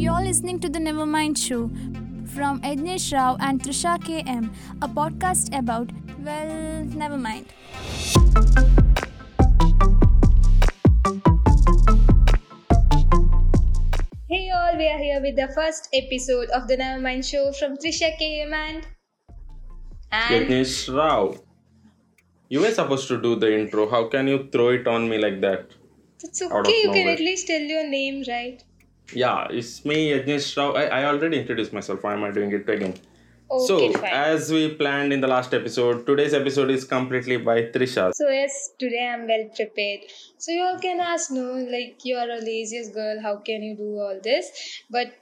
You're listening to the Nevermind Show from Yajnesh Rao and Thrisha KM, a podcast about, well, never mind. Hey all, we are here with the first episode of the Nevermind Show from Thrisha KM and and Yajnesh Rao. You were supposed to do the intro. How can you throw it on me like that? it's okay. You can at least tell your name, right? Yeah, it's me, Yajnesh Rao. I, I already introduced myself. Why am I doing it again? Okay, so, fine. as we planned in the last episode, today's episode is completely by Thrisha. so yes, today I'm well prepared. So you all can ask, no, like you are a laziest girl. How can you do all this? But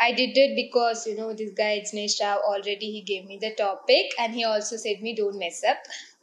I did it because you know this guy Yajnesh Rao already he gave me the topic and he also said me don't mess up.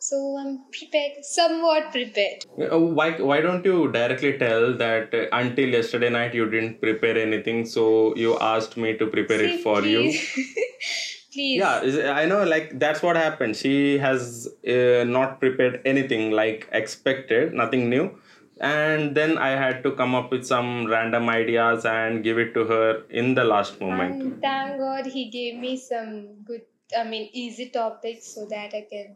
So I'm prepared, somewhat prepared. Uh, Why, why don't you directly tell that uh, until yesterday night you didn't prepare anything, so you asked me to prepare See, it for you? please. please. Yeah, I know. Like that's what happened. She has uh, not prepared anything like expected, nothing new, and then I had to come up with some random ideas and give it to her in the last moment. And thank God he gave me some good, I mean, easy topics so that I can,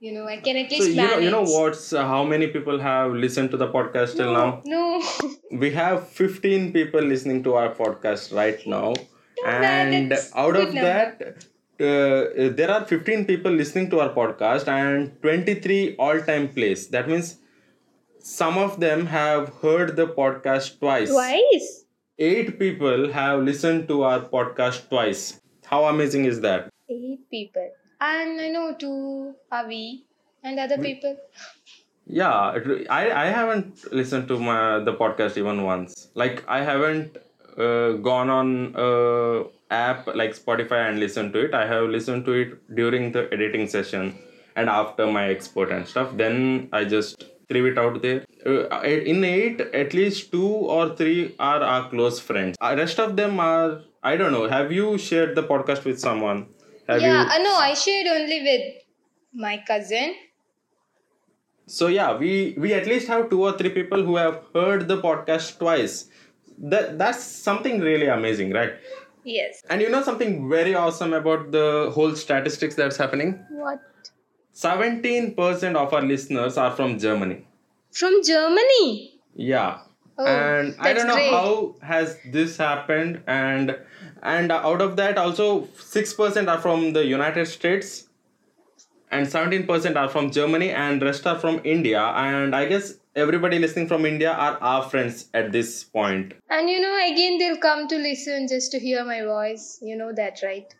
you know, I can at So least you know, you know what's uh, how many people have listened to the podcast till now? No, We have fifteen people listening to our podcast right now, bad, and out of number. that. Uh, there are 15 people listening to our podcast and 23 all-time plays that means some of them have heard the podcast twice twice. eight people have listened to our podcast twice how amazing is that Eight people. And I know two Avi and other people. yeah i i haven't listened to my the podcast even once. Like i haven't uh, gone on uh app like spotify and listened to it. I have listened to it during the editing session and after my export and stuff. Then i just threw it out there. Uh, in eight at least two or three are our close friends. Uh, rest of them are i don't know. Have you shared the podcast with someone have yeah, you uh, no, I shared only with my cousin. So yeah, we we at least have two or three people who have heard the podcast twice. That that's something really amazing, right? Yes. And you know something very awesome about the whole statistics that's happening? What? 17% of our listeners are from Germany. From Germany. Yeah. Oh, and I don't know great. how has this happened and and out of that also 6% are from the United States and 17% are from Germany and rest are from India and I guess everybody listening from India are our friends at this point. And you know, again, they'll come to listen just to hear my voice. You know that, right?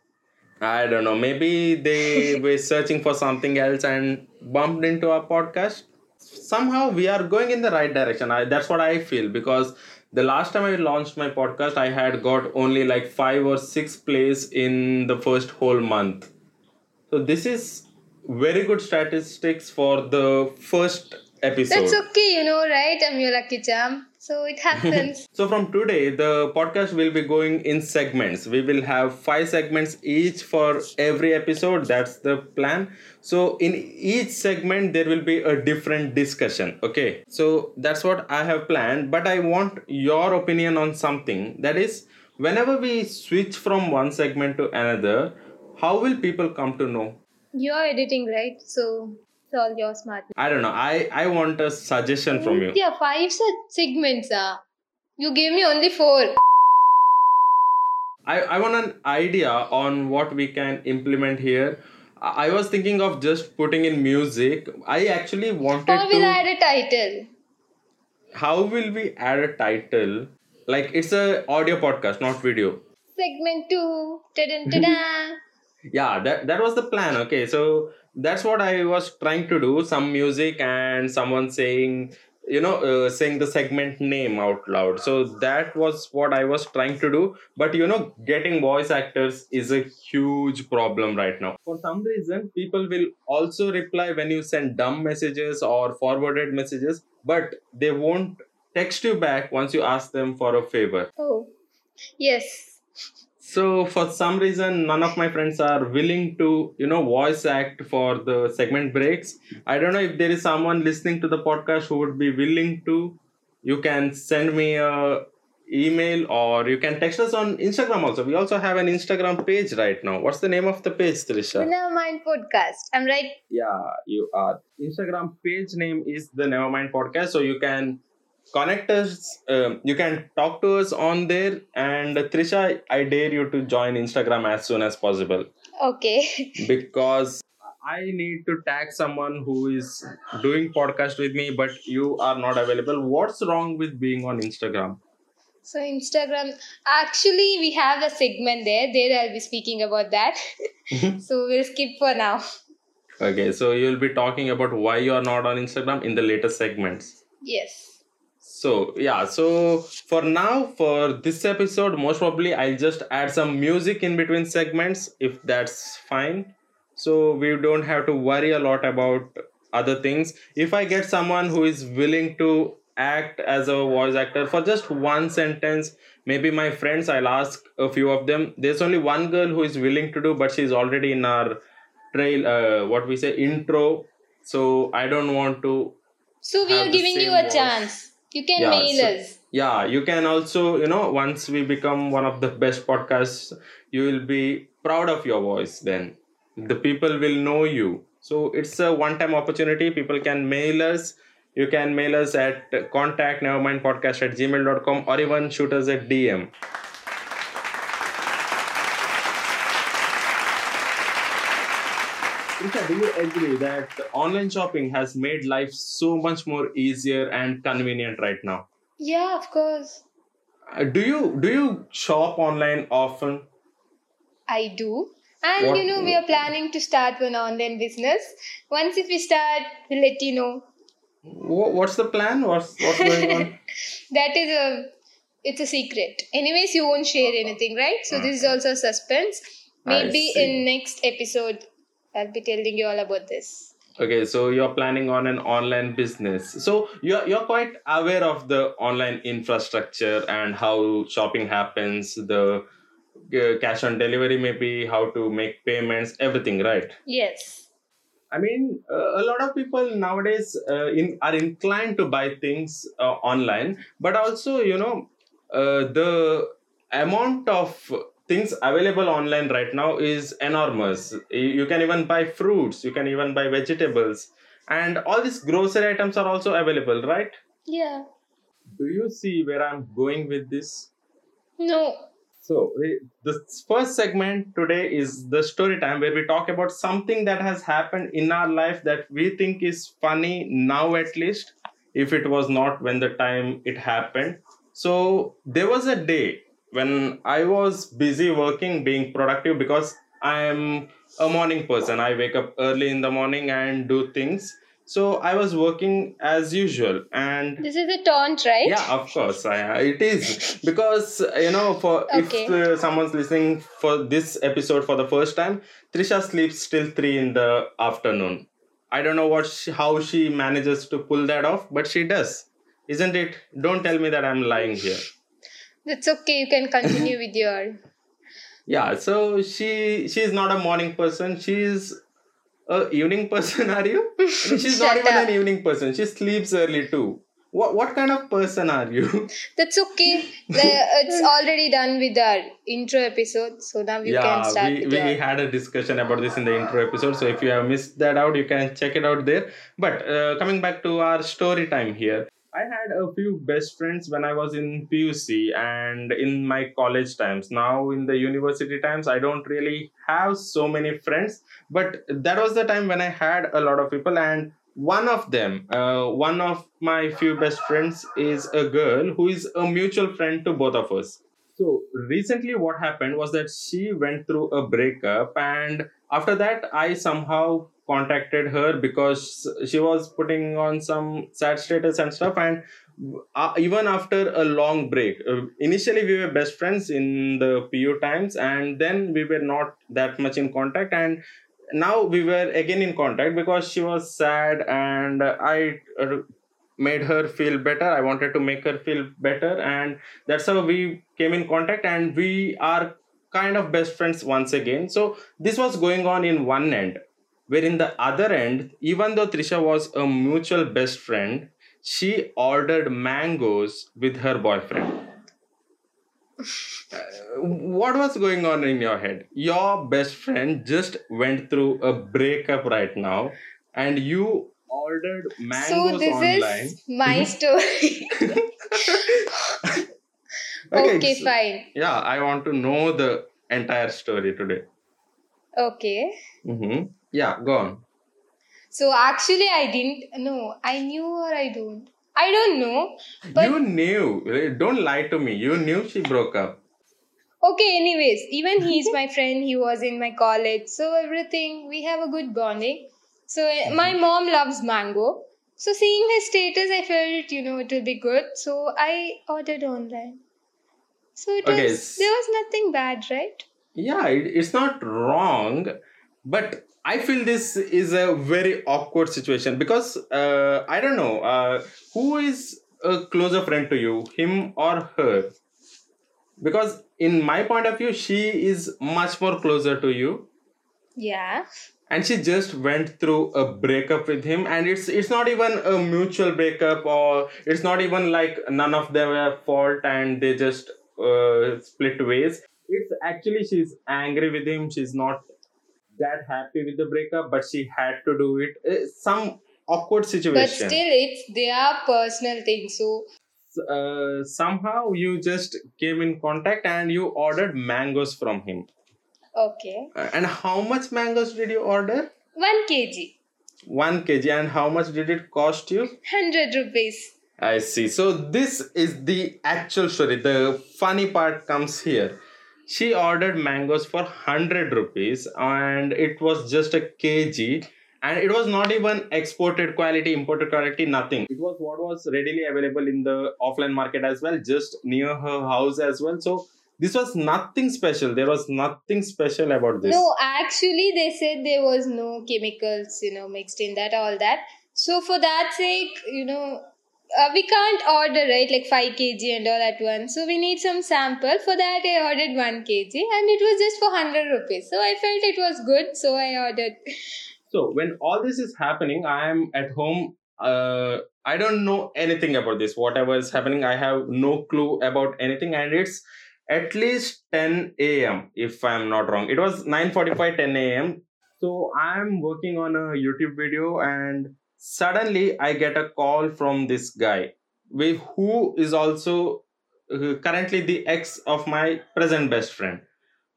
I don't know, maybe they were searching for something else and bumped into our podcast. Somehow we are going in the right direction. I, that's what I feel because the last time I launched my podcast, I had got only like five or six plays in the first whole month. So this is very good statistics for the first episode. That's okay, you know, right? I'm your lucky charm. So it happens. So from today, the podcast will be going in segments. We will have five segments each for every episode. That's the plan. So in each segment, there will be a different discussion. Okay. So that's what I have planned. But I want your opinion on something. That is, whenever we switch from one segment to another, how will people come to know? You're editing, right? So all your smart. I don't know. I I want a suggestion from you. Yeah, five segments. Ah, you gave me only four. I, I want an idea on what we can implement here. I was thinking of just putting in music. I actually wanted How will to. I add a title? How will we add a title? Like it's a audio podcast, not video. Segment two. Ta-da-da-da. Yeah, that that was the plan. Okay, so that's what I was trying to do. Some music and someone saying, you know, uh, saying the segment name out loud. So that was what I was trying to do. But you know, getting voice actors is a huge problem right now. For some reason, people will also reply when you send dumb messages or forwarded messages, but they won't text you back once you ask them for a favor. oh, yes. So for some reason, none of my friends are willing to, you know, voice act for the segment breaks. I don't know if there is someone listening to the podcast who would be willing to. You can send me a email or you can text us on Instagram also. We also have an Instagram page right now. What's the name of the page, Thrisha? The Nevermind podcast. I'm right. Yeah, you are. Instagram page name is the Nevermind Podcast. So you can connect us. Um, you can talk to us on there. And Thrisha, I dare you to join Instagram as soon as possible Okay. because I need to tag someone who is doing podcast with me, but you are not available. What's wrong with being on Instagram? So Instagram. Actually, we have a segment there. There I'll be speaking about that. so we'll skip for now. Okay, so you'll be talking about why you are not on Instagram in the later segments. Yes. So yeah, so for now, for this episode, most probably I'll just add some music in between segments if that's fine. So we don't have to worry a lot about other things. If I get someone who is willing to act as a voice actor for just one sentence, maybe my friends, I'll ask a few of them. There's only one girl who is willing to do, but she's already in our trail, uh, what we say, intro. So I don't want to So we are giving you a voice. chance. You can Yeah, mail so- us. yeah you can also you know once we become one of the best podcasts you will be proud of your voice then. The people will know you. So it's a one time opportunity. People can mail us. You can mail us at contact nevermindpodcast at gmail.com or even shoot us a dm Risha, do you agree that online shopping has made life so much more easier and convenient right now? Yeah, of course. Uh, do you do you shop online often? I do. And What- you know, we are planning to start one online business. Once if we start, we'll let you know. What's the plan? What's what's going on? That is a it's a secret. Anyways, you won't share anything, right? So this is also suspense. Maybe in next episode I'll be telling you all about this. Okay, so you're planning on an online business. So you're you're quite aware of the online infrastructure and how shopping happens, the uh, cash on delivery, maybe how to make payments, everything, right? Yes. I mean, uh, a lot of people nowadays uh, in, are inclined to buy things uh, online, but also, you know, uh, the amount of things available online right now is enormous. You can even buy fruits, you can even buy vegetables, and all these grocery items are also available, right? Yeah. Do you see where I'm going with this? No. So, the first segment today is the story time where we talk about something that has happened in our life that we think is funny now, at least, if it was not when the time it happened. So, there was a day when I was busy working, being productive because I am a morning person. I wake up early in the morning and do things. So, I was working as usual and This is a taunt, right? yeah of course I, it is because you know for Okay. if uh, someone's listening for this episode for the first time thrisha sleeps till 3 in the afternoon i don't know what she, how she manages to pull that off but she does isn't it don't tell me that i'm lying here That's okay. You can continue with your. yeah so she she's not a morning person she's a evening person are you I mean, she's not even up. an evening person she sleeps early too what what kind of person are you That's okay. It's already done with our intro episode, so now you can start we, we your. had a discussion about this in the intro episode so if you have missed that out you can check it out there but uh, coming back to our story time here i had a few best friends when i was in puc and in my college times. Now in the university times i don't really have so many friends but that was the time when i had a lot of people and one of them uh, one of my few best friends is a girl who is a mutual friend to both of us. So recently, what happened was that she went through a breakup, and after that, I somehow contacted her because she was putting on some sad status and stuff. And uh, even after a long break, uh, initially we were best friends in the PU times, and then we were not that much in contact. And now we were again in contact because she was sad, and I uh, made her feel better. I wanted to make her feel better, and that's how we came in contact and we are kind of best friends once again so this was going on in one end where in the other end even though thrisha was a mutual best friend she ordered mangoes with her boyfriend what was going on in your head? Your best friend just went through a breakup right now, and you ordered mangoes so this online. is my story. okay, so- fine. Yeah, I want to know the entire story today. Okay. hmm Yeah, go on. So actually, I didn't know. I knew or I don't. I don't know. But you knew. Don't lie to me. You knew she broke up. okay. Anyways, even he's my friend. He was in my college, so everything we have a good bonding. So eh, my mom loves mango. So seeing his status, I felt you know it will be good. So I ordered online. So it Okay, was there was nothing bad, right? Yeah, it, it's not wrong, but I feel this is a very awkward situation because uh, I don't know uh, who is a closer friend to you, him or her. Because in my point of view, she is much more closer to you, Yeah. and she just went through a breakup with him, and it's it's not even a mutual breakup, or it's not even like none of them were fault and they just uh, split ways. It's actually she's angry with him. She's not that happy with the breakup, but she had to do it. Uh, some awkward situation. But still, it's their personal thing. So uh, somehow you just came in contact and you ordered mangoes from him. okay, Uh, and how much mangoes did you order? one kg, 1 kg. And how much did it cost you? hundred rupees. I see. So this is the actual story. The funny part comes here. She ordered mangoes for 100 rupees and it was just a kg and it was not even exported quality, imported quality, nothing. It was what was readily available in the offline market as well, just near her house as well. So this was nothing special. There was nothing special about this. No, actually, they said there was no chemicals, you know, mixed in that, all that. So for that sake, you know, uh, we can't order right like 5 kg and all at once. So we need some sample. For that, I ordered 1 kg and it was just for 100 rupees. So I felt it was good. So I ordered. So when all this is happening, I am at home. Uh, I don't know anything about this. Whatever is happening, I have no clue about anything, and it's at least 10 a.m. If I'm not wrong, it was 9:45, 10 a.m. So I'm working on a YouTube video, and suddenly I get a call from this guy, who is also uh, currently the ex of my present best friend.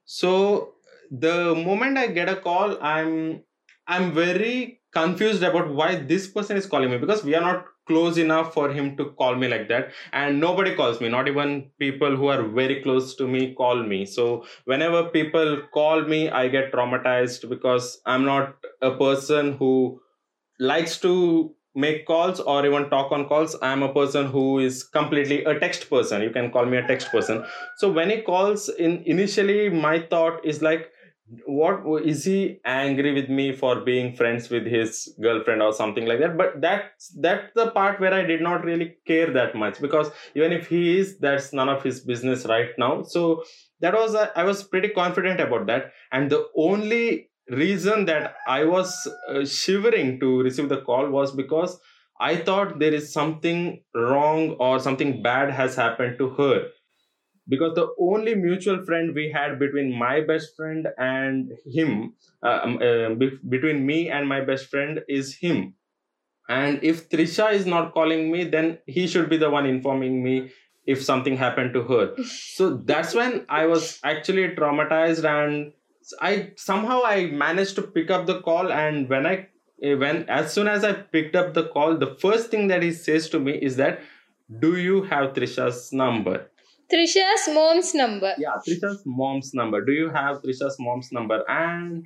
So the moment I get a call, I'm I'm very confused about why this person is calling me because we are not close enough for him to call me like that and nobody calls me not even people who are very close to me call me so whenever people call me i get traumatized because i'm not a person who likes to make calls or even talk on calls i'm a person who is completely a text person. You can call me a text person. So when he calls in initially my thought is like what is he angry with me for being friends with his girlfriend or something like that? But that's that's the part where i did not really care that much because even if he is that's none of his business right now. So that was i was pretty confident about that. And the only reason that i was uh, shivering to receive the call was because i thought there is something wrong or something bad has happened to her. Because the only mutual friend we had between my best friend and him uh, um, uh, be- between me and my best friend is him. And if thrisha is not calling me then he should be the one informing me if something happened to her. So that's when i was actually traumatized and i somehow i managed to pick up the call and when i eh, when as soon as i picked up the call the first thing that he says to me is that do you have thrisha's number? Thrisha's mom's number. yeah thrisha's mom's number. Do you have thrisha's mom's number? And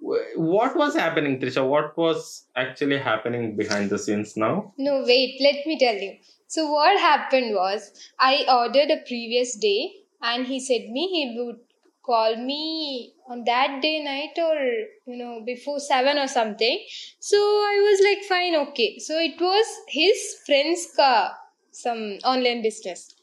what was happening thrisha? What was actually happening behind the scenes now? No, wait, let me tell you. So, what happened was, I ordered a previous day, and he said me he would call me on that day night or you know before 7 or something. So i was like fine okay. So it was his friend's car some online business.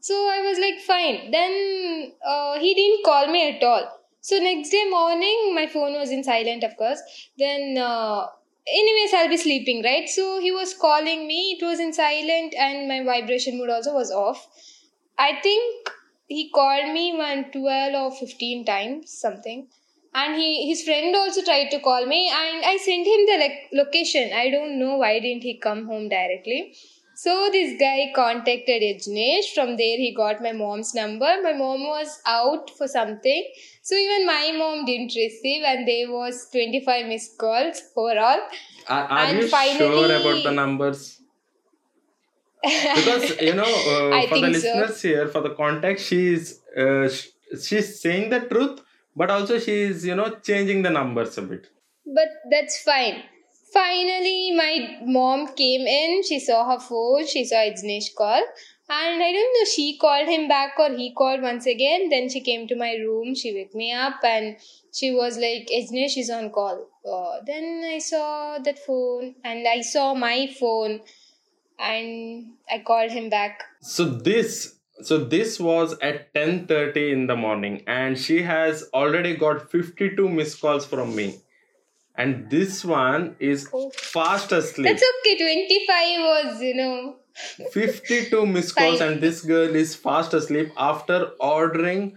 So i was like fine. Then uh, he didn't call me at all. So next day morning my phone was in silent of course. Then uh, anyways i'll be sleeping right? So he was calling me. It was in silent and my vibration mode also was off. I think he called me one 12 or 15 times something and he his friend also tried to call me and i sent him the like location i don't know why didn't he come home directly so this guy contacted Yajnesh. From there, he got my mom's number. My mom was out for something, so even my mom didn't receive, and there was 25 missed calls overall. Are, are And you sure finally- about the numbers? Because you know, uh, for the think so. listeners here, for the context, she's uh, she's saying the truth, but also she's you know changing the numbers a bit. But that's fine. Finally, my mom came in. She saw her phone. She saw Yajnesh call. And I don't know, she called him back or he called once again. Then she came to my room. She woke me up and she was like, Yajnesh is on call. Uh, then I saw that phone and I saw my phone and I called him back. So this so this was at 10:30 in the morning and she has already got 52 missed calls from me. And this one is Oh. fast asleep. That's okay. 25 was, you know, 52 missed calls and this girl is fast asleep after ordering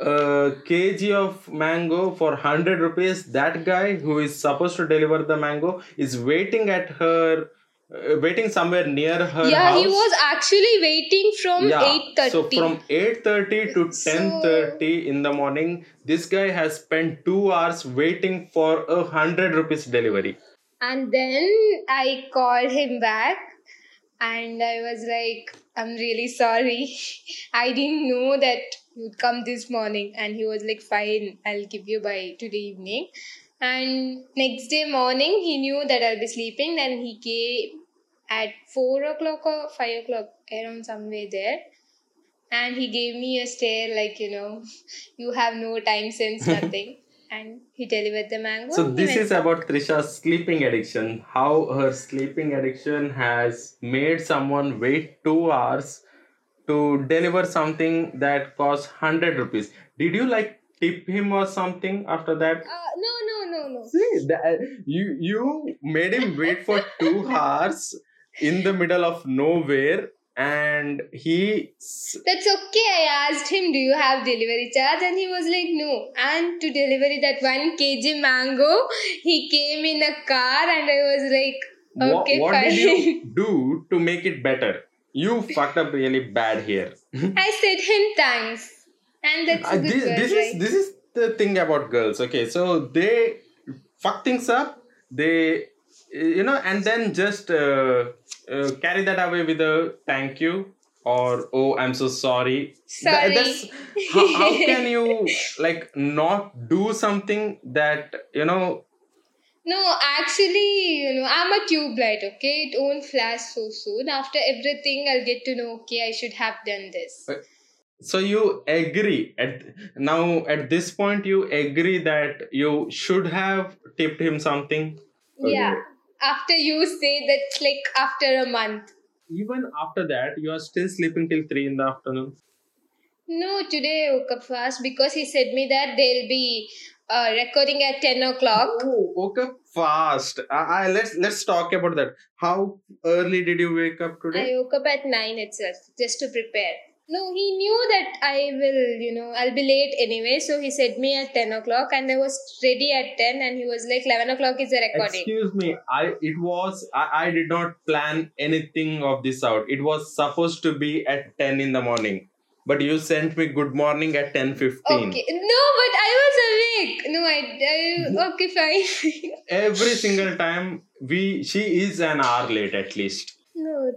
a kg of mango for 100 rupees that guy who is supposed to deliver the mango is waiting at her Uh, waiting somewhere near her yeah, house he was actually waiting from 8.30. so from 8.30 to So- 10.30 in the morning this guy has spent two hours waiting for a 100 rupees delivery And then I called him back and I was like, I'm really sorry. I didn't know that you'd come this morning. And he was like, Fine, I'll give you by today evening. And next day morning, he knew that I'll be sleeping. Then he came at 4 o'clock or 5 o'clock, around somewhere there. And he gave me a stare like, you know, you have no time since nothing. and he delivered the mango. So this is about Thrisha's sleeping addiction. How her sleeping addiction has made someone wait two hours to deliver something that costs hundred rupees. Did you like tip him or something after that? Uh, no, no, no, no. See, that, you you made him wait for two hours in the middle of nowhere, and he that's okay. I asked him, Do you have delivery charge? And he was like, No. And to deliver that one kg mango, he came in a car, and I was like, what, Okay, what fine. did you do to make it better? You fucked up really bad here. I said him thanks. And that's Uh, this, this right? is this is the thing about girls okay so they fuck things up they you know and then just uh, uh, carry that away with a thank you or oh i'm so sorry Sorry. that's how, how can you like not do something that you know No, actually, you know, I'm a tube light, okay? It won't flash so soon. After everything, I'll get to know, okay, I should have done this. Uh, so you agree at now at this point you agree that you should have tipped him something Yeah. After you say that, like, after a month. even after that you are still sleeping till 3 in the afternoon No, today I woke up fast because he said me that they'll be uh, recording at 10 o'clock. oh woke up fast I, I, let's let's talk about that how early did you wake up today? I woke up at 9 itself just to prepare. No, he knew that I will, you know, I'll be late anyway. So he said me at 10 o'clock and I was ready at 10 and he was like, 11 o'clock is the recording. excuse me i it was I, I did not plan anything of this out it was supposed to be at 10 in the morning but you sent me good morning at 10.15. Okay. No, but I was awake. No, I, I okay, fine. every single time we she is an hour late at least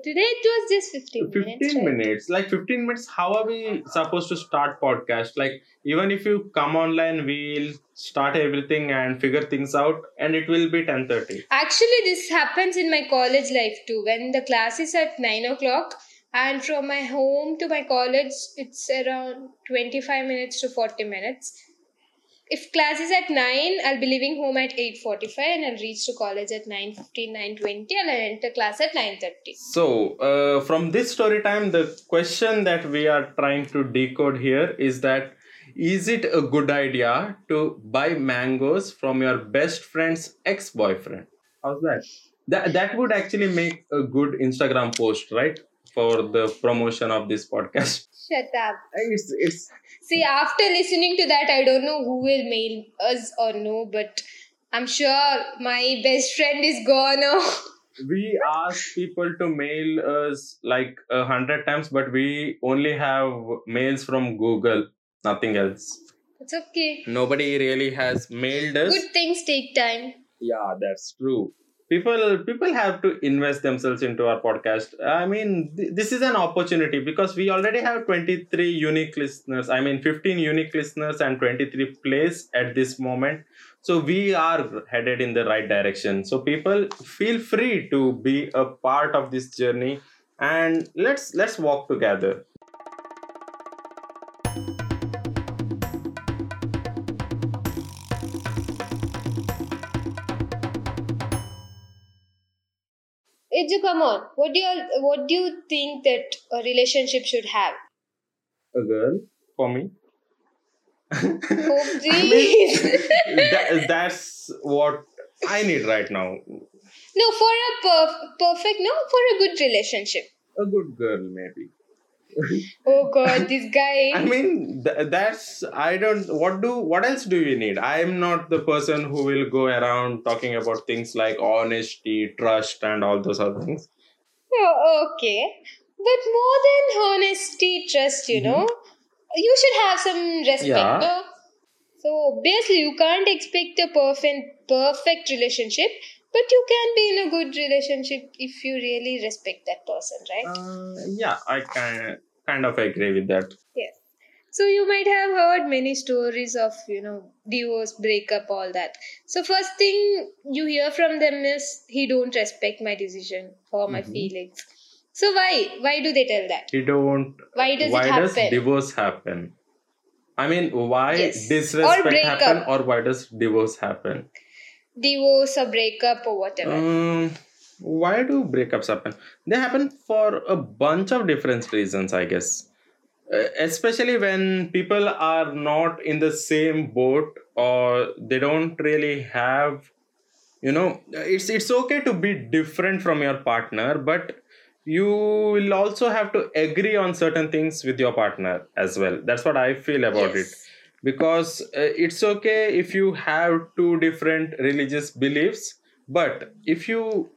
today it was just 15 15 minutes. right? minutes like 15 minutes how are we supposed to start podcast like even if you come online we'll start everything and figure things out and it will be 10.30 Actually, this happens in my college life too. When the class is at 9 o'clock, and from my home to my college, it's around 25 minutes to 40 minutes. If class is at 9, I'll be leaving home at 8.45 and I'll reach to college at 9.15, 9.20 and I'll enter class at 9.30. so uh, from this story time the question that we are trying to decode here is that is it a good idea to buy mangoes from your best friend's ex-boyfriend how's that that, that would actually make a good instagram post right for the promotion of this podcast. Shut up. It's it's See, after listening to that, I don't know who will mail us or no, but I'm sure my best friend is gone now. we ask people to mail us like a hundred times, but we only have mails from Google, nothing else. It's okay. Nobody really has mailed us. Good things take time. Yeah, that's true. People people have to invest themselves into our podcast. I mean, th- this is an opportunity because we already have 23 unique listeners. I mean, 15 unique listeners and 23 plays at this moment. So we are headed in the right direction. So people feel free to be a part of this journey and let's let's walk together. Eju, come on. What do you what do you think that a relationship should have? A girl for me. Oh, please. that, that's what I need right now. no, for a perf- perfect, no, for a good relationship. A good girl, maybe. Oh God, this guy. I mean, th- that's I don't. What do? What else do you need? I am not the person who will go around talking about things like honesty, trust, and all those other things. Oh, okay. But more than honesty, trust, you know, mm-hmm. you should have some respect. Yeah. no? So obviously, you can't expect a perfect perfect relationship, but you can be in a good relationship if you really respect that person, right? Uh, yeah, I kind kind of agree with that. yes. So you might have heard many stories of you know divorce, breakup, all that. So first thing you hear from them is he don't respect my decision or my Mhm. feelings. So why? Why do they tell that? he don't. Why does why does divorce happen? I mean, why Yes. disrespect Or happen, or why does divorce happen? Divorce or breakup or whatever. Um, why do breakups happen? They happen for a bunch of different reasons, I guess. Uh, especially when people are not in the same boat or they don't really have you know it's it's okay to be different from your partner but you will also have to agree on certain things with your partner as well that's what i feel about it Yes. Because uh, it's okay if you have two different religious beliefs but if you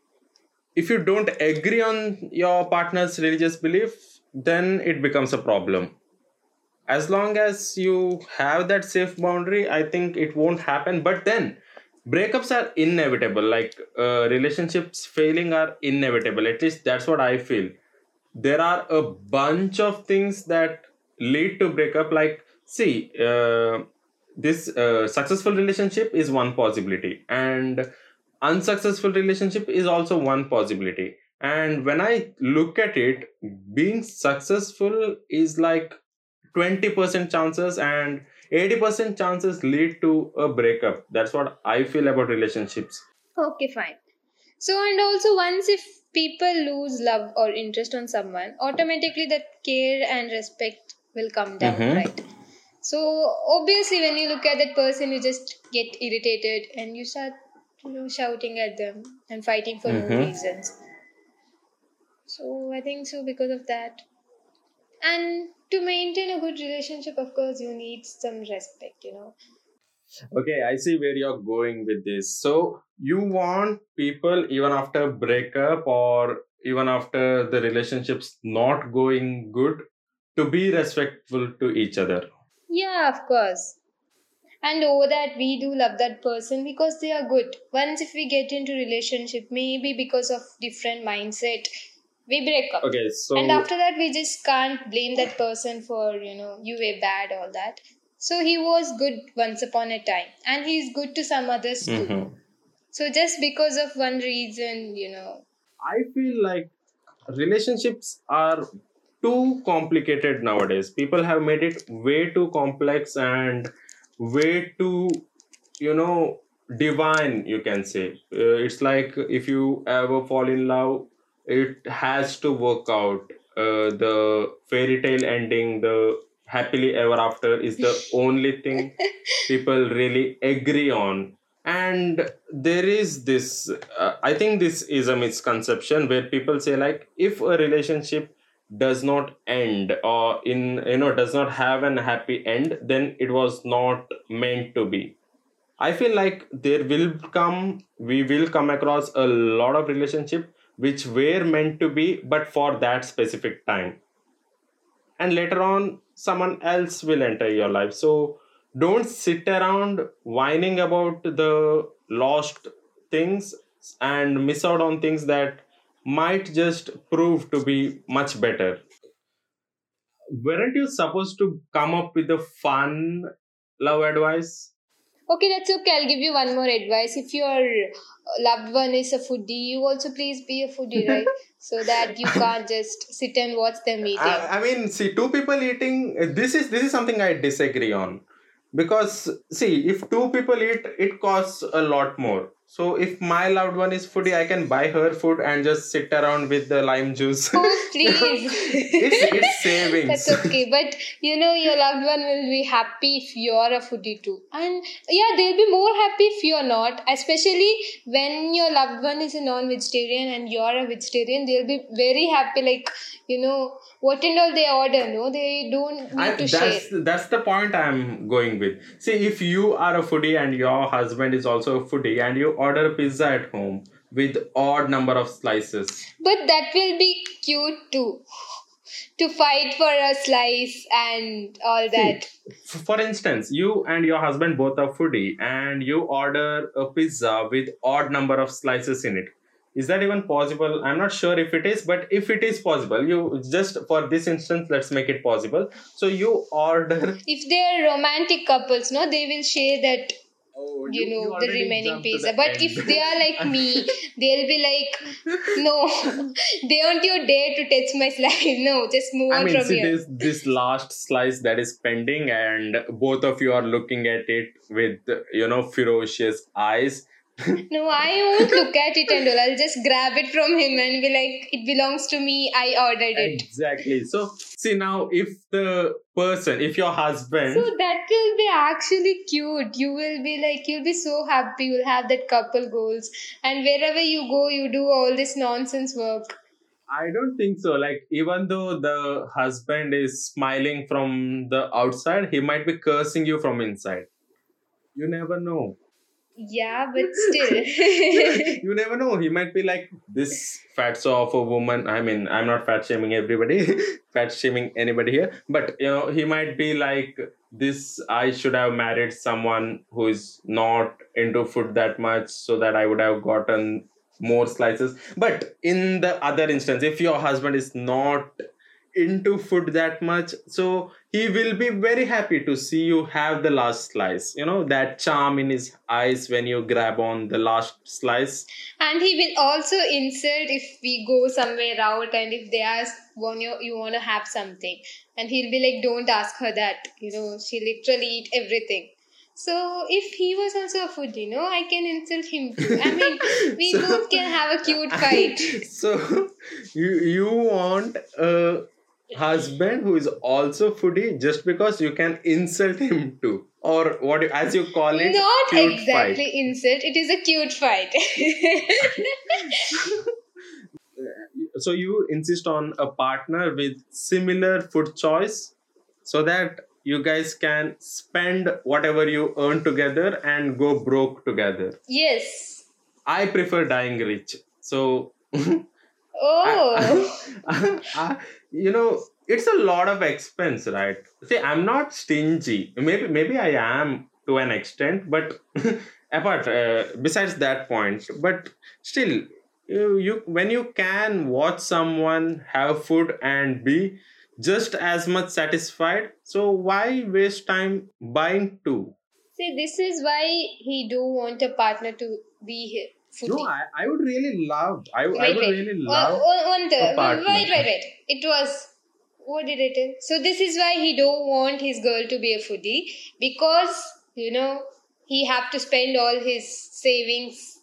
if you don't agree on your partner's religious belief then it becomes a problem. As long as you have that safe boundary i think it won't happen. But then breakups are inevitable. Like uh, relationships failing are inevitable. At least that's what i feel. There are a bunch of things that lead to breakup. Like see uh, this uh, successful relationship is one possibility and unsuccessful relationship is also one possibility and when i look at it being successful is like 20% chances and 80% chances lead to a breakup that's what i feel about relationships Okay, fine. So, and also, once if people lose love or interest on someone, automatically that care and respect will come down, Mhm. right? So, obviously, when you look at that person, you just get irritated and you start, you know, shouting at them and fighting for no Mhm. reasons. So, I think so because of that. And to maintain a good relationship, of course, you need some respect, you know. Okay, I see where you're going with this. So you want people even after breakup or even after the relationships not going good to be respectful to each other. Yeah, of course. And over that, we do love that person because they are good. Once if we get into relationship, maybe because of different mindset, we break up. Okay, so and after that, we just can't blame that person for you know you were bad all that. So he was good once upon a time, and he's good to some others too. Mhm. So just because of one reason, you know, I feel like relationships are too complicated nowadays. People have made it way too complex and way too, you know, divine, you can say. Uh, it's like if you ever fall in love, it has to work out. Uh, the fairy tale ending, the happily ever after, is the only thing people really agree on and there is this uh, i think this is a misconception where people say like if a relationship does not end or in you know does not have an happy end then it was not meant to be. I feel like there will come we will come across a lot of relationship which were meant to be but for that specific time. And later on someone else will enter your life. So don't sit around whining about the lost things and miss out on things that might just prove to be much better weren't you supposed to come up with a fun love advice Okay, that's okay. I'll give you one more advice. If your uh, loved one is a foodie, you also please be a foodie, right? so that you can't just sit and watch them eating. I, I mean see two people eating uh, this is this is something i disagree on because see if two people eat it costs a lot more so if my loved one is foodie i can buy her food and just sit around with the lime juice Oh, please. it's, it's savings That's okay. But you know, your loved one will be happy if you're a foodie too. And yeah, they'll be more happy if you're not. Especially when your loved one is a non vegetarian and you're a vegetarian, they'll be very happy. Like, you know, what and all they order, no? They don't need I, to share. that's that's the point I'm going with. See, if you are a foodie and your husband is also a foodie, and you order a pizza at home with odd number of slices, But that will be cute too. To fight for a slice and all that. F- for instance, you and your husband both are foodie, and you order a pizza with odd number of slices in it. Is that even possible? I'm not sure if it is, but if it is possible, you just for this instance, let's make it possible. So you order. If they're romantic couples, no, they will share that Oh, you know the remaining pizza the but end. if they are like me they'll be like no they don't you dare to touch my slice no just move I on mean, from see here this this last slice that is pending, and both of you are looking at it with you know ferocious eyes. no i won't look at it and all i'll just grab it from him and be like it belongs to me i ordered it Exactly. So see now, if the person, if your husband, so that will be actually cute you will be like you'll be so happy you'll have that couple goals and wherever you go you do all this nonsense work I don't think so. Like even though the husband is smiling from the outside, he might be cursing you from inside. You never know. Yeah but still you never know. He might be like this fatso of a woman. I mean, I'm not fat shaming everybody, fat shaming anybody here. But you know, he might be like this. I should have married someone who is not into food that much, so that I would have gotten more slices. But in the other instance, if your husband is not into food that much so he will be very happy to see you have the last slice you know that charm in his eyes when you grab on the last slice And he will also insult if we go somewhere out and if they ask, "Want you, you want to have something?" And he'll be like, "Don't ask her that. You know, she literally eat everything." So if he was also a foodie, know, I can insult him too. I mean, we So- both can have a cute fight. so you you want a husband who is also foodie just because you can insult him too or what as you call it Not cute exactly insult. It is a cute fight. fight. so you insist on a partner with similar food choice so that you guys can spend whatever you earn together and go broke together yes. i prefer dying rich so Oh. I- you know it's a lot of expense right? See i'm not stingy. Maybe maybe i am to an extent but apart uh, besides that point but still you, you when you can watch someone have food and be just as much satisfied so why waste time buying two? See, this is why he do want a partner to be no I, I would really love i, I would wait. really love one- one third. Wait, wait, wait. It was what did it? So this is why he don't want his girl to be a foodie because you know he have to spend all his savings.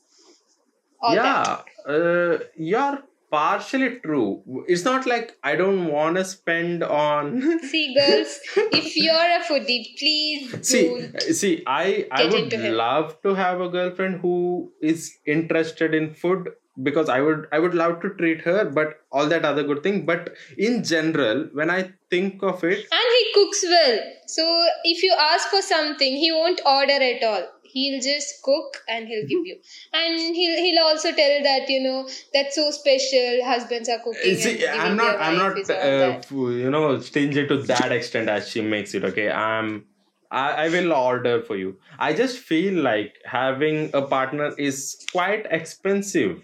All that. yeah uh, you're partially true it's not like i don't want to spend on See, girls, if you're a foodie, please see don't. see i i would love to have a girlfriend who is interested in food because i would i would love to treat her but all that other good thing but in general when i think of it And he cooks well. So if you ask for something, he won't order at all. He'll just cook and he'll give you. And he'll he'll also tell that, you know, that's so special. Husbands are cooking. See, I'm not, I'm not, uh, you know, stingy to that extent as she makes it. Okay, I'm, I, I will order for you. I just feel like having a partner is quite expensive,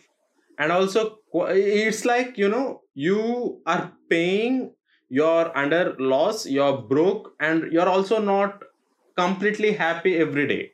and also it's like you know you are paying. You're under loss. You're broke, and you're also not completely happy every day.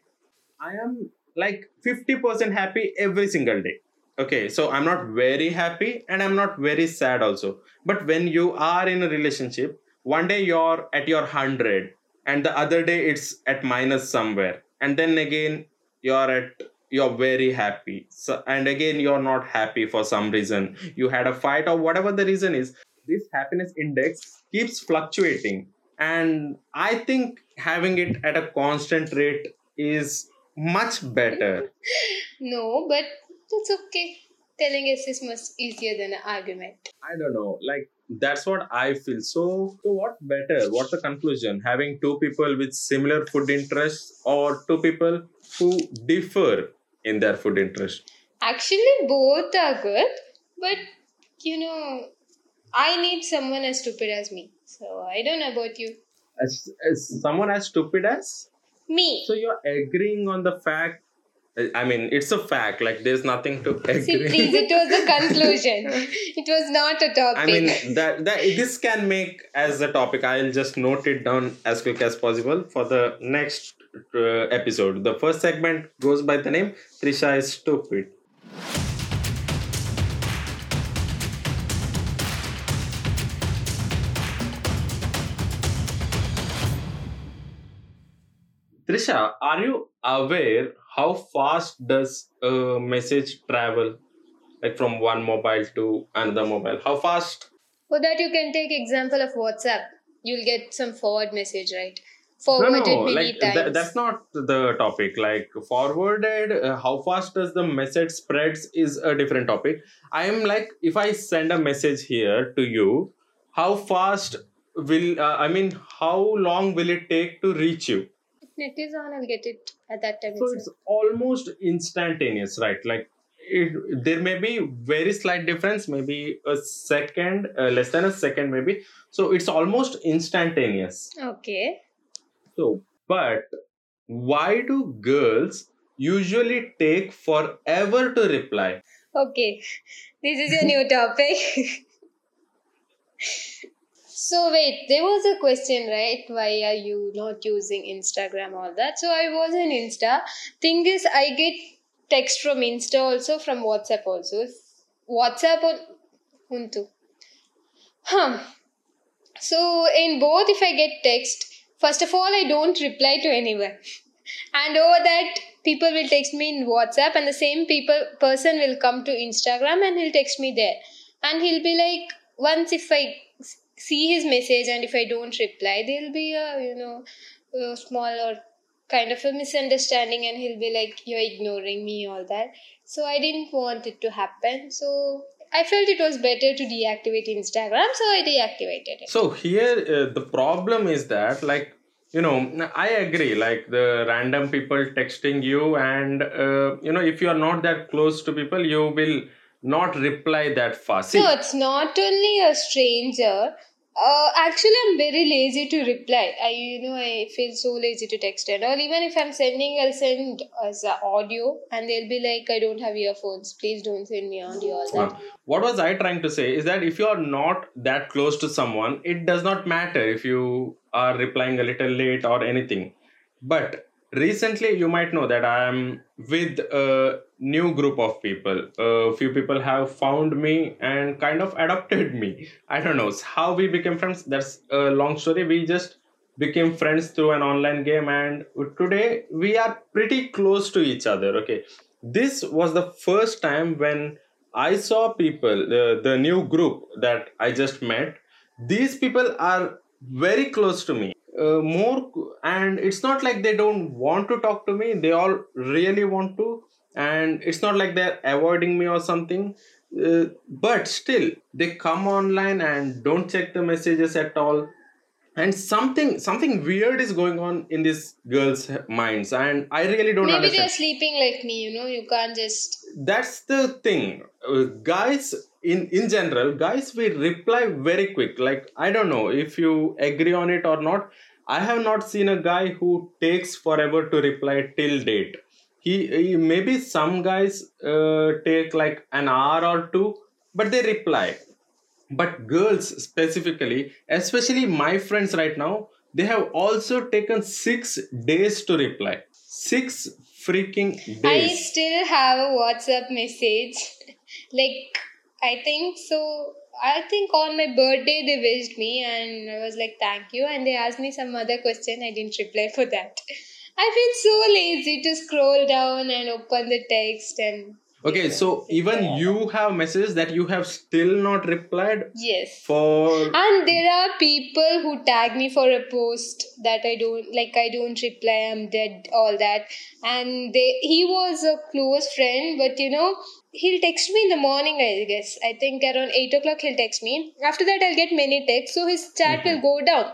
I am like 50% happy every single day. Okay, so I'm not very happy and I'm not very sad also. But when you are in a relationship, one day you're at your 100 and the other day it's at minus somewhere. And then again you're at you're very happy. So and again you're not happy for some reason. You had a fight or whatever the reason is. This happiness index keeps fluctuating and I think having it at a constant rate is much better. No, but that's okay. Telling us is much easier than an argument. I don't know, like that's what I feel. So, so what better? What's the conclusion? Having two people with similar food interests or two people who differ in their food interest? Actually, both are good, but you know, I need someone as stupid as me. So I don't know about you. As, as someone as stupid as? Me. So you're agreeing on the fact. I mean, it's a fact. Like there's nothing to agree. See, please, it was a conclusion. it was not a topic. I mean that that this can make as a topic. I'll just note it down as quick as possible for the next uh, episode. The first segment goes by the name Thrisha is stupid. Thrisha, are you aware how fast does a message travel, like from one mobile to another mobile? How fast For that, you can take example of WhatsApp. You'll get some forward message, right? Forwarded no many like times. tha- that's not the topic like forwarded uh, how fast does the message spreads is a different topic i am like if i send a message here to you how fast will uh, i mean how long will it take to reach you net is on, I'll get it at that time. so itself. it's almost instantaneous right like it, there may be very slight difference maybe a second uh, less than a second maybe so it's almost instantaneous Okay. So, but why do girls usually take forever to reply? Okay. This is a new topic. so wait, there was a question, right? Why are you not using Instagram all that? So I was in Insta. Thing is I get text from Insta also from WhatsApp also. WhatsApp on untu. Huh. So in both if I get text, first of all I don't reply to anyone. And over that people will text me in WhatsApp and the same people person will come to Instagram and he'll text me there. And he'll be like once if I see his message and if I don't reply, there'll be a you know a small or kind of a misunderstanding and he'll be like you're ignoring me all that. So i didn't want it to happen. So i felt it was better to deactivate instagram so i deactivated it. So here uh, the problem is that like you know I agree like the random people texting you and uh, you know if you are not that close to people you will not reply that fast. No it's not only a stranger uh, actually i'm very lazy to reply. I you know i feel so lazy to text and all. Even if i'm sending i'll send as a audio and they'll be like i don't have earphones. Please don't send me audio all that. Uh, what was I trying to say is that if you are not that close to someone, it does not matter if you are replying a little late or anything. But recently, you might know that I am with a new group of people. A few people have found me and kind of adopted me. I don't know how we became friends. That's a long story. We just became friends through an online game, and today we are pretty close to each other. Okay, this was the first time when I saw people, the, the new group that I just met, these people are very close to me. Uh, more, and it's not like they don't want to talk to me, they all really want to. And it's not like they're avoiding me or something. Uh, but still they come online and don't check the messages at all. And something something weird is going on in these girls minds. And i really don't Maybe understand. they're sleeping like me, you know, you can't just. that's the thing. Uh, guys in in general guys we reply very quick. Like i don't know if you agree on it or not. I have not seen a guy who takes forever to reply till date he, he maybe some guys uh, take like an hour or two but they reply but girls specifically especially my friends right now they have also taken six days to reply six freaking days. I still have a WhatsApp message. like, I think so. I think on my birthday they wished me and I was like, thank you. And they asked me some other question. I didn't reply for that. I feel so lazy to scroll down and open the text and. Okay, so even you have messages that you have still not replied Yes. for. And there are people who tag me for a post that I don't like. I don't reply. I'm dead. All that, and they he was a close friend, but you know he'll text me in the morning. I guess I think around eight o'clock he'll text me. After that, I'll get many texts, so his chat will mm-hmm. go down.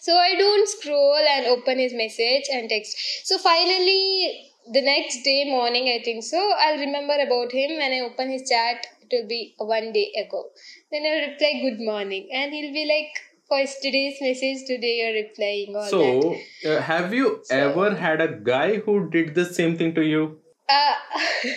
So I don't scroll and open his message and text. So finally, the next day morning, I think so, I'll remember about him when I open his chat. It will be one day ago. Then I'll reply good morning, and he'll be like, "For today's message, today you're replying all that." So, uh, have you ever had a guy who did the same thing to you? Uh,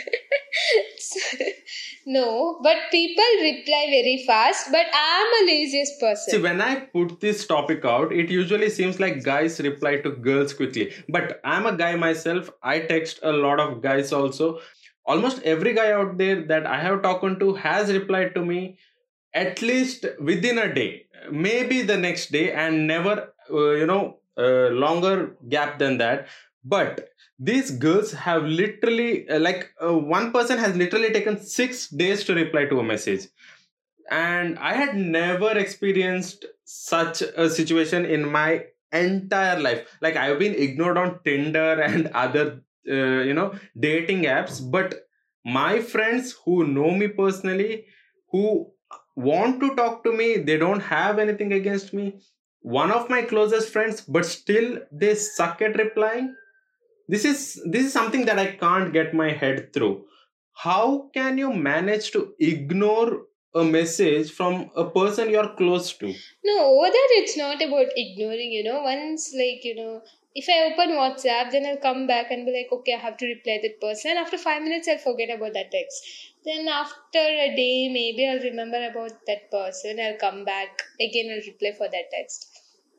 no, but people reply very fast. But I'm a laziest person. See, when I put this topic out, it usually seems like guys reply to girls quickly. But I'm a guy myself. I text a lot of guys also. Almost every guy out there that I have talked to has replied to me at least within a day, maybe the next day, and never, uh, you know, uh, longer gap than that. But these girls have literally, uh, like, uh, one person has literally taken six days to reply to a message. And i had never experienced such a situation in my entire life. Like i've been ignored on tinder and other uh, you know dating apps. But my friends who know me personally who want to talk to me they don't have anything against me. One of my closest friends but still they suck at replying this is this is something that i can't get my head through how can you manage to ignore a message from a person you're close to No, over there it's not about ignoring, you know. Once, like, you know, if I open WhatsApp, then I'll come back and be like, okay, I have to reply that person. After five minutes, I'll forget about that text. Then after a day, maybe I'll remember about that person. I'll come back again. I'll reply for that text.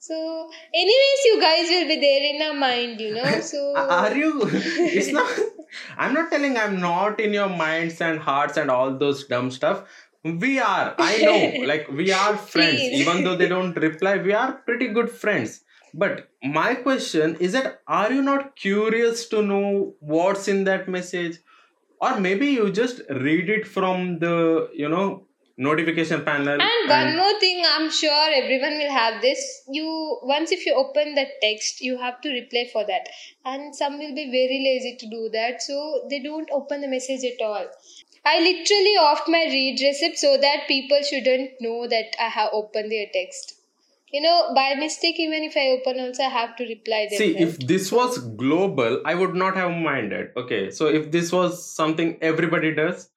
So, anyways, you guys will be there in our mind, you know. So, are you it's not i'm not telling i'm not in your minds and hearts and all those dumb stuff we are i know like we are friends Please. even though they don't reply we are pretty good friends but my question is that are you not curious to know what's in that message or maybe you just read it from the you know notification panel And one more thing, I'm sure everyone will have this. You once if you open the text, you have to reply for that. And some will be very lazy to do that, so they don't open the message at all. I literally offed my read receipt so that people shouldn't know that I have opened their text. You know, by mistake, even if I open also, I have to reply them. See, if this was global, I would not have minded. Okay, so if this was something everybody does,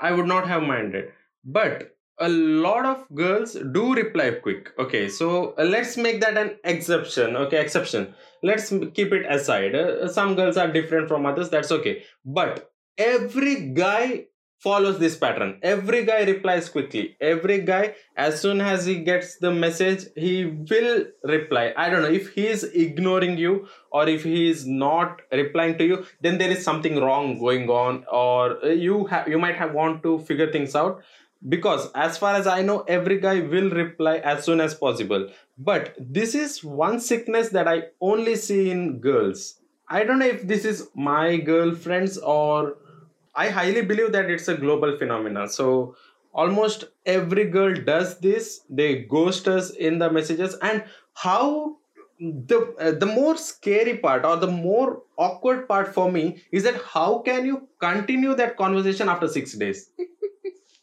I would not have minded. But a lot of girls do reply quick. Okay, so uh, let's make that an exception. Okay, exception. Let's keep it aside. Uh, some girls are different from others. That's okay. But every guy follows this pattern. Every guy replies quickly. Every guy, as soon as he gets the message, he will reply. I don't know if he is ignoring you or if he is not replying to you, then there is something wrong going on, or uh, you have you might have want to figure things out. Because as far as I know, every guy will reply as soon as possible. But this is one sickness that I only see in girls. I don't know if this is my girlfriends or I highly believe that it's a global phenomenon. So almost every girl does this. They ghost us in the messages. And how the uh, the more scary part or the more awkward part for me is that how can you continue that conversation after 6 days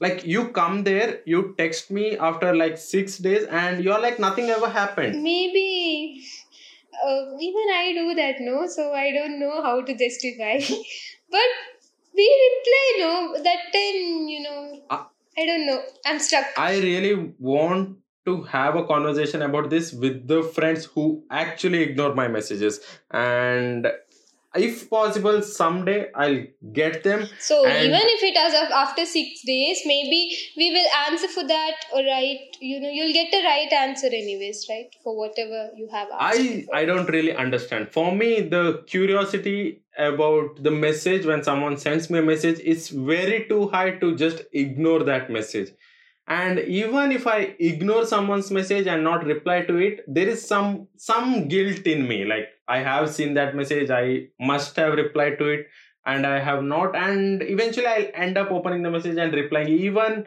like you come there you text me after like 6 days and you're like nothing ever happened Maybe uh, even I do that, no? So I don't know how to justify. but we reply, no? That time, you know, Uh, I don't know. I'm stuck. I really want to have a conversation about this with the friends who actually ignore my messages and if possible someday i'll get them So even if it is af- after six days, maybe we will answer for that, or right? You know, you'll get the right answer anyways, right? For whatever you have asked. i i don't really understand for me the curiosity about the message when someone sends me a message is very too high to just ignore that message and even if i ignore someone's message and not reply to it there is some some guilt in me. Like i have seen that message i must have replied to it and i have not. And eventually i'll end up opening the message and replying. Even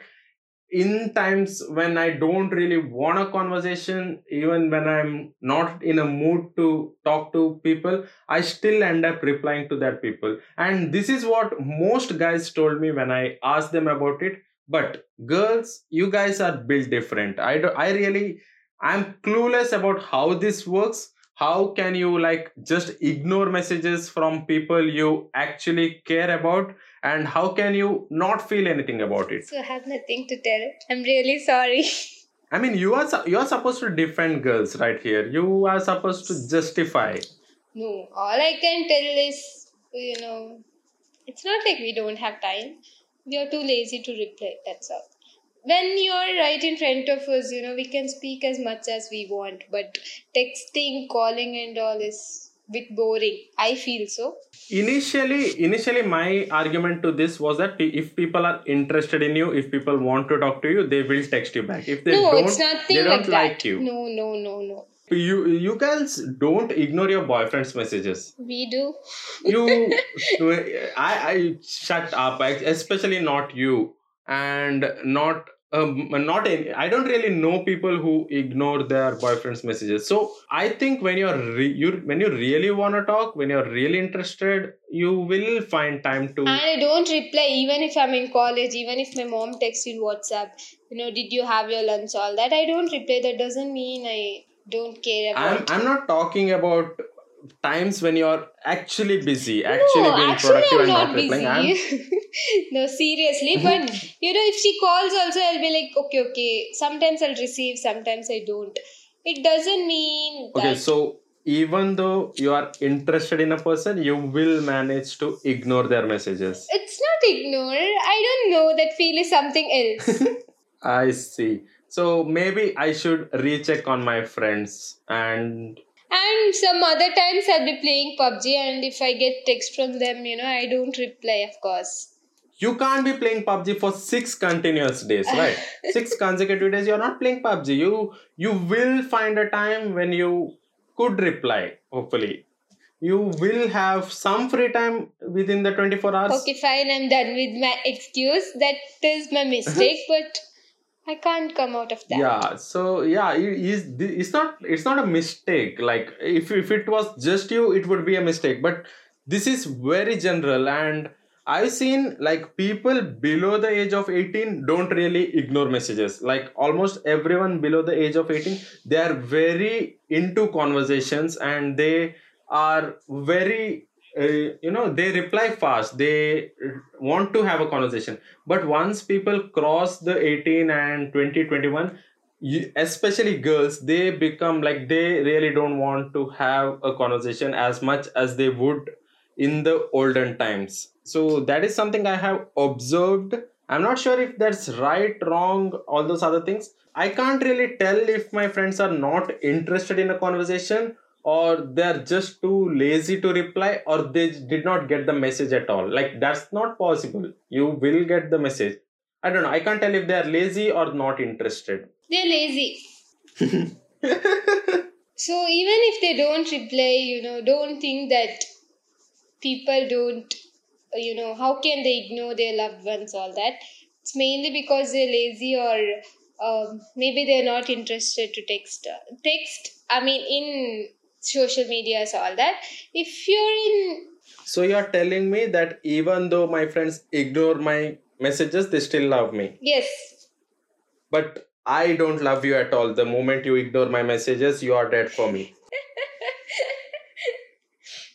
in times when i don't really want a conversation even when i'm not in a mood to talk to people i still end up replying to that people. And this is what most guys told me when i asked them about it but girls you guys are built different i do, i really i'm clueless about how this works how can you like just ignore messages from people you actually care about and how can you not feel anything about it so I have nothing to tell. I'm really sorry. i mean you are you are supposed to defend girls right here you are supposed to justify No, all I can tell is, you know, it's not like we don't have time. We are too lazy to reply, that's all. When you're right in front of us, you know, we can speak as much as we want, but texting, calling, and all is bit boring. I feel so. initially initially my argument to this was that if people are interested in you if people want to talk to you they will text you back if they no, don't it's nothing they don't like like you No, no, no, no. You you girls don't ignore your boyfriend's messages We do. you i i shut up I- especially not you and not um, not any, i don't really know people who ignore their boyfriend's messages so i think when you're re, you when you really want to talk when you're really interested you will find time to And I don't reply even if I'm in college, even if my mom texts in WhatsApp, you know, did you have your lunch, all that. I don't reply. That doesn't mean I don't care I'm, about I'm not talking about times when you're actually busy actually no, being actually productive I'm and not not replying I'm, busy. no, seriously. But you know, if she calls also, I'll be like, okay, okay. Sometimes I'll receive, sometimes I don't. It doesn't mean okay so even though you are interested in a person you will manage to ignore their messages it's not ignore. I don't know. That feel is something else. i see so maybe i should recheck on my friends and and some other times I'll be playing PUBG, and if I get text from them, you know, I don't reply, of course. you can't be playing PUBG for six continuous days, right? six consecutive days. You're not playing PUBG. You you will find a time when you could reply. Hopefully, you will have some free time within the 24 hours. Okay, fine, I'm done with my excuse. That is my mistake, but I can't come out of that. Yeah. So yeah, it is it's not it's not a mistake. Like if if it was just you, it would be a mistake. But this is very general and. I've seen like people below the age of 18 don't really ignore messages. Like almost everyone below the age of 18, they are very into conversations and they are very, uh, you know, they reply fast. They want to have a conversation. But once people cross the 18 and 20, 21, you, especially girls, they become like they really don't want to have a conversation as much as they would in the olden times so that is something i have observed i'm not sure if that's right wrong all those other things i can't really tell if my friends are not interested in a conversation or they're just too lazy to reply or they did not get the message at all like that's not possible you will get the message i don't know i can't tell if they're lazy or not interested They're lazy. So even if they don't reply, you know, don't think that people don't, you know, how can they ignore their loved ones, all that. It's mainly because they're lazy or um, maybe they're not interested to text. uh, Text, I mean, in social medias, all that. If you're in So you're telling me that even though my friends ignore my messages, they still love me. yes, But I don't love you at all. The moment you ignore my messages, you are dead for me.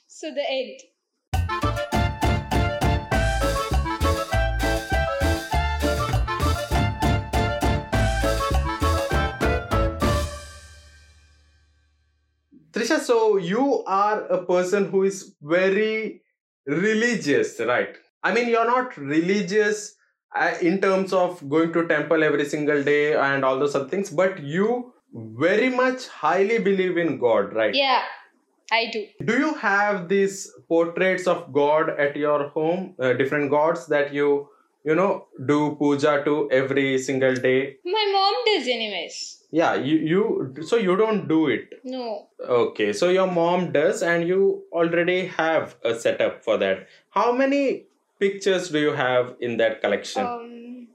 so the end. Thrisha, so you are a person who is very religious, right? I mean, you're not religious uh, in terms of going to temple every single day and all those other things, but you very much highly believe in God, right? Yeah, I do. Do you have these portraits of God at your home, uh, different gods that you, you know, do puja to every single day? My mom does, anyways. Yeah, you, you so you don't do it. No. Okay, so your mom does, and you already have a setup for that. How many pictures do you have in that collection? Um,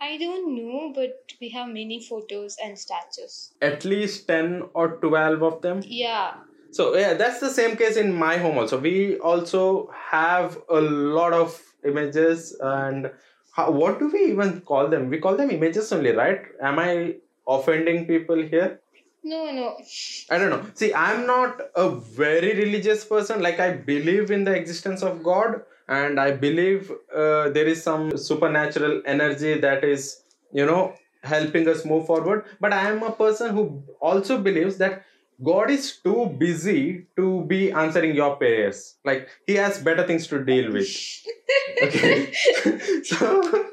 I don't know, but we have many photos and statues. At least 10 or 12 of them? Yeah. So, yeah, that's the same case in my home also. We also have a lot of images, and how, what do we even call them? We call them images only, right? Am I offending people here? No, no. I don't know. See, I'm not a very religious person. Like, I believe in the existence of God, and I believe uh, there is some supernatural energy that is, you know, helping us move forward. But I am a person who also believes that God is too busy to be answering your prayers. Like, He has better things to deal with. Okay. so,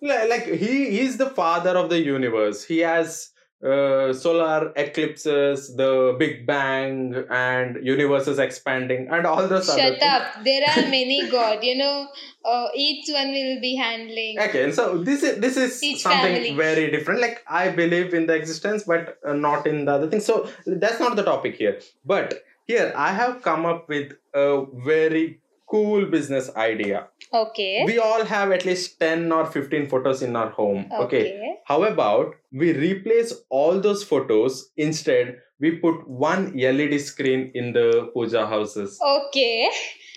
like, He is the father of the universe. He has uh, solar eclipses, the Big Bang, and universes expanding, and all those Shut things. up. There are many god. You know, uh, each one will be handling. Okay, and so this is this is Each something family. very different. Like I believe in the existence, but uh, not in the other thing. So that's not the topic here. But here I have come up with a very cool business idea. Okay. We all have at least ten or fifteen photos in our home. Okay. Okay. How about we replace all those photos? Instead, we put one LED screen in the puja houses, Okay.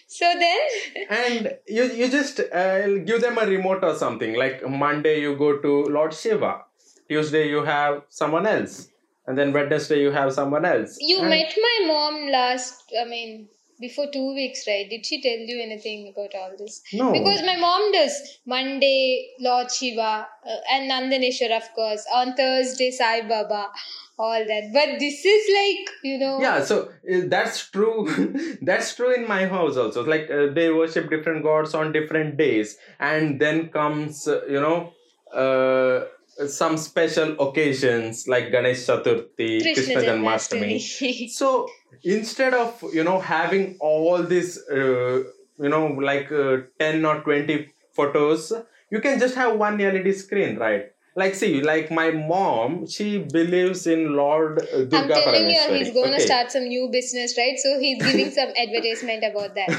So then, and you you just uh, give them a remote or something. Like Monday, you go to Lord Shiva. Tuesday, you have someone else, and then Wednesday, you have someone else. you And- met my mom last, I mean, before two weeks, right? Did she tell you anything about all this? No. Because my mom does Monday, Lord Shiva, uh, and Nandaneshwar, of course. On Thursday, Sai Baba, all that. But this is like, you know. yeah so uh, that's true that's true in my house also like uh, they worship different gods on different days and then comes uh, you know uh, some special occasions like ganesh chaturthi Krishna krishna janmashtami so instead of you know having all these uh, you know like uh, 10 or 20 photos you can just have one led screen right like see like my mom she believes in lord uh, I'm durga telling you, he's going to Okay. start some new business, right? So he's giving some advertisement about that.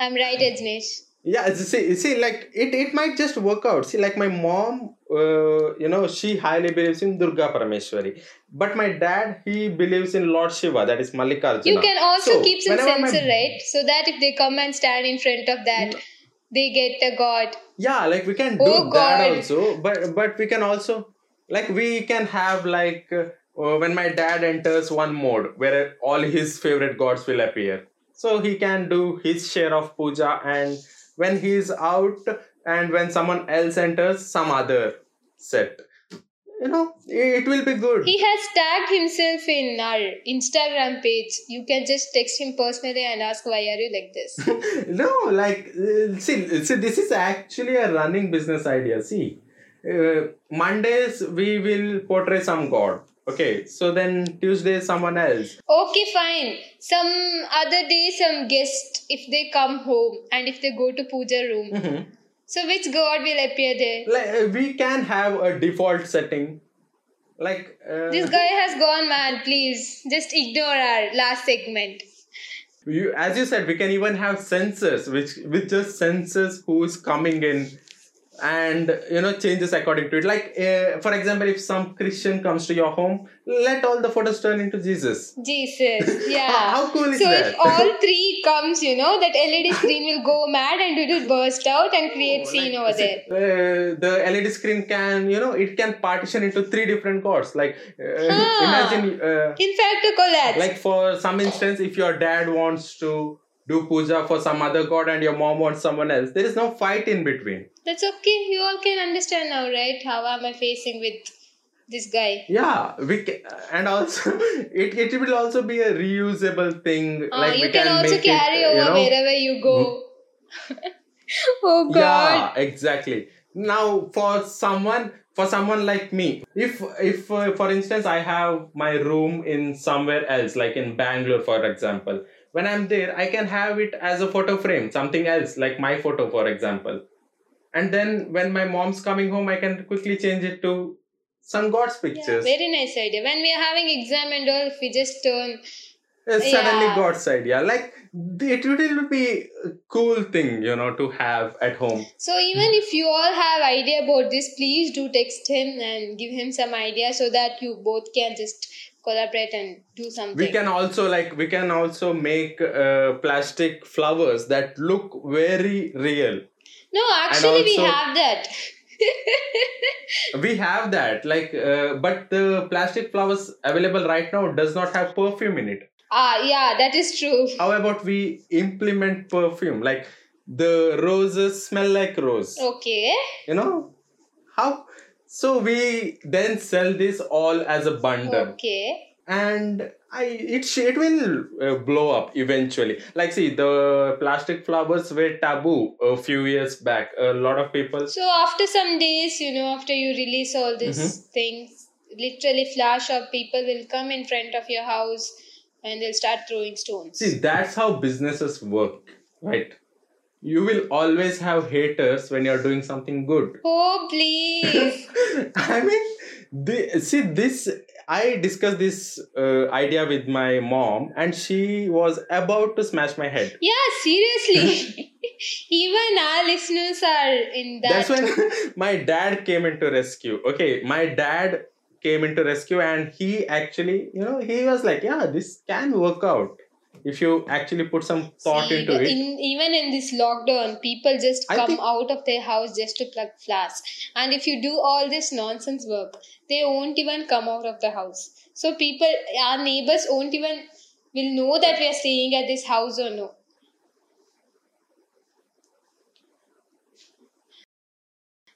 I'm right, Yajnesh. Yeah see, see like it, it might just work out. See like my mom uh, you know she highly believes in durga parameshwari. But my dad he believes in lord shiva that is mallikarjuna. You can also So, keep some whenever my- sensor, right? So that if they come and stand in front of that, they get a god. yeah like we can do Oh, that also. But but we can also like we can have like uh, when my dad enters one mode where all his favorite gods will appear. So he can do his share of puja and when he's out and when someone else enters some other set you know it will be good He has tagged himself in our Instagram page. You can just text him personally and ask, why are you like this? no like uh, see see this is actually a running business idea see uh, mondays we will portray some god okay so then tuesday someone else Okay, fine. Some other day, some guest, if they come home and if they go to puja room, Mhm. so which god will appear there? like uh, we can have a default setting like uh, This guy has gone mad. Please, just ignore our last segment. you, as you said we can even have sensors which which just senses who is coming in and you know changes according to it like uh, for example if some christian comes to your home let all the photos turn into jesus Jesus, yeah. How- how cool is so that? if all three comes, you know, that LED screen will go mad and it will burst out and create scene over there. uh, the led screen can you know it can partition into three different gods like uh, Ah. imagine uh, In fact, a collapse. like for some instance if your dad wants to do puja for some other god and your mom wants someone else there is no fight in between That's okay. You all can understand now, right? How am I facing with this guy? yeah we can, and also it, it will also be a reusable thing Uh, like you we can, can, also carry it, over you know, wherever you go. oh God. yeah exactly now for someone for someone like me if if uh, for instance i have my room in somewhere else like in bangalore for example when i'm there i can have it as a photo frame something else like my photo for example and then when my mom's coming home i can quickly change it to some god's pictures Yeah, very nice idea. When we are having exam and all, if we just turn It's suddenly Yeah. god's idea like it will be a cool thing you know to have at home So even if you all have idea about this, please do text him and give him some idea so that you both can just collaborate and do something. we can also like we can also make uh, plastic flowers that look very real no, actually we have that. we have that like uh, but the plastic flowers available right now does not have perfume in it ah, yeah, that is true. how about we implement perfume like the roses smell like rose Okay. you know how so we then sell this all as a bundle Okay. and I it it will uh, blow up eventually. Like see, the plastic flowers were taboo a few years back. A lot of people. So after some days, you know, after you release all these Mm-hmm. things, literally flash of people will come in front of your house and they'll start throwing stones. See, that's how businesses work, right? You will always have haters when you're doing something good. Oh please. I mean, the, see this. I discussed this uh, idea with my mom, and she was about to smash my head. yeah, seriously. Even our listeners are in that. That's when my dad came into rescue. Okay, my dad came into rescue, and he actually, you know, he was like, "Yeah, this can work out if you actually put some thought See, into it." in, even in this lockdown, people just I come out of their house just to plug flasks. And if you do all this nonsense work, they won't even come out of the house. So people, our neighbors won't even will know that we are staying at this house or no.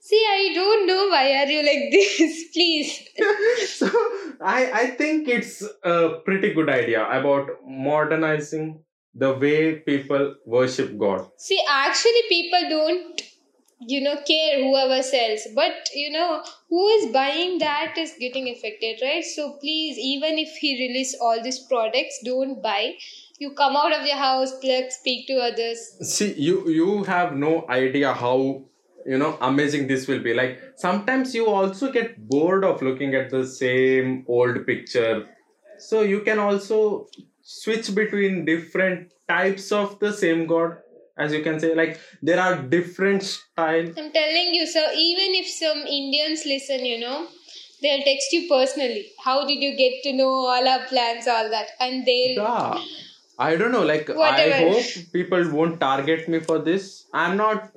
See, I don't know why are you like this. Please. so I I think it's a pretty good idea about modernizing the way people worship God. See, actually, people don't, you know, care whoever sells. But, you know, who is buying that is getting affected, right? So, please, even if he release all these products, don't buy. You come out of your house, plug, speak to others. See, you you have no idea how you know amazing this will be. Like sometimes you also get bored of looking at the same old picture, so you can also switch between different types of the same God. As you can say, like there are different style I'm telling you, so even if some Indians listen, you know, they'll text you personally. How did you get to know all our plans, all that? And they'll. Yeah. I don't know. Like, I hope people won't target me for this. I'm not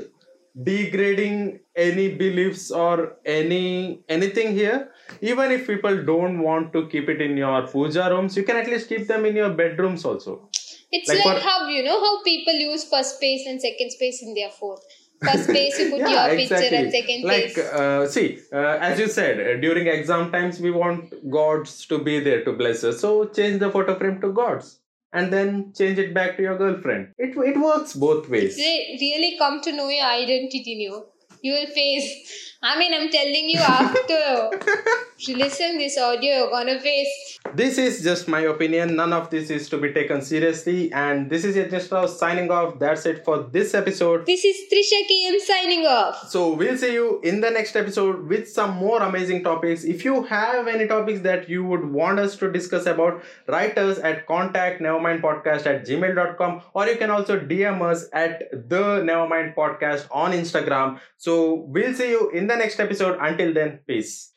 degrading any beliefs or any anything here. Even if people don't want to keep it in your puja rooms, you can at least keep them in your bedrooms also. It's Like like, for- how, you know, how people use first space and second space in their phone. First space, you put Yeah, your picture, and second like, space. uh, see, uh, as you said, uh, during exam times, we want gods to be there to bless us. So change the photo frame to gods, and then change it back to your girlfriend. It it works both ways. They really come to know your identity, you. You will face. I mean, I'm telling you after. Listen this audio, you're gonna face. This is just my opinion. None of this is to be taken seriously. And this is Yajnesh Rao signing off. That's it for this episode. This is Thrisha KM signing off. So we'll see you in the next episode with some more amazing topics. If you have any topics that you would want us to discuss about, write us at contact nevermindpodcast at gmail.com or you can also DM us at the Nevermind Podcast on Instagram. So we'll see you in the next episode. Until then, peace.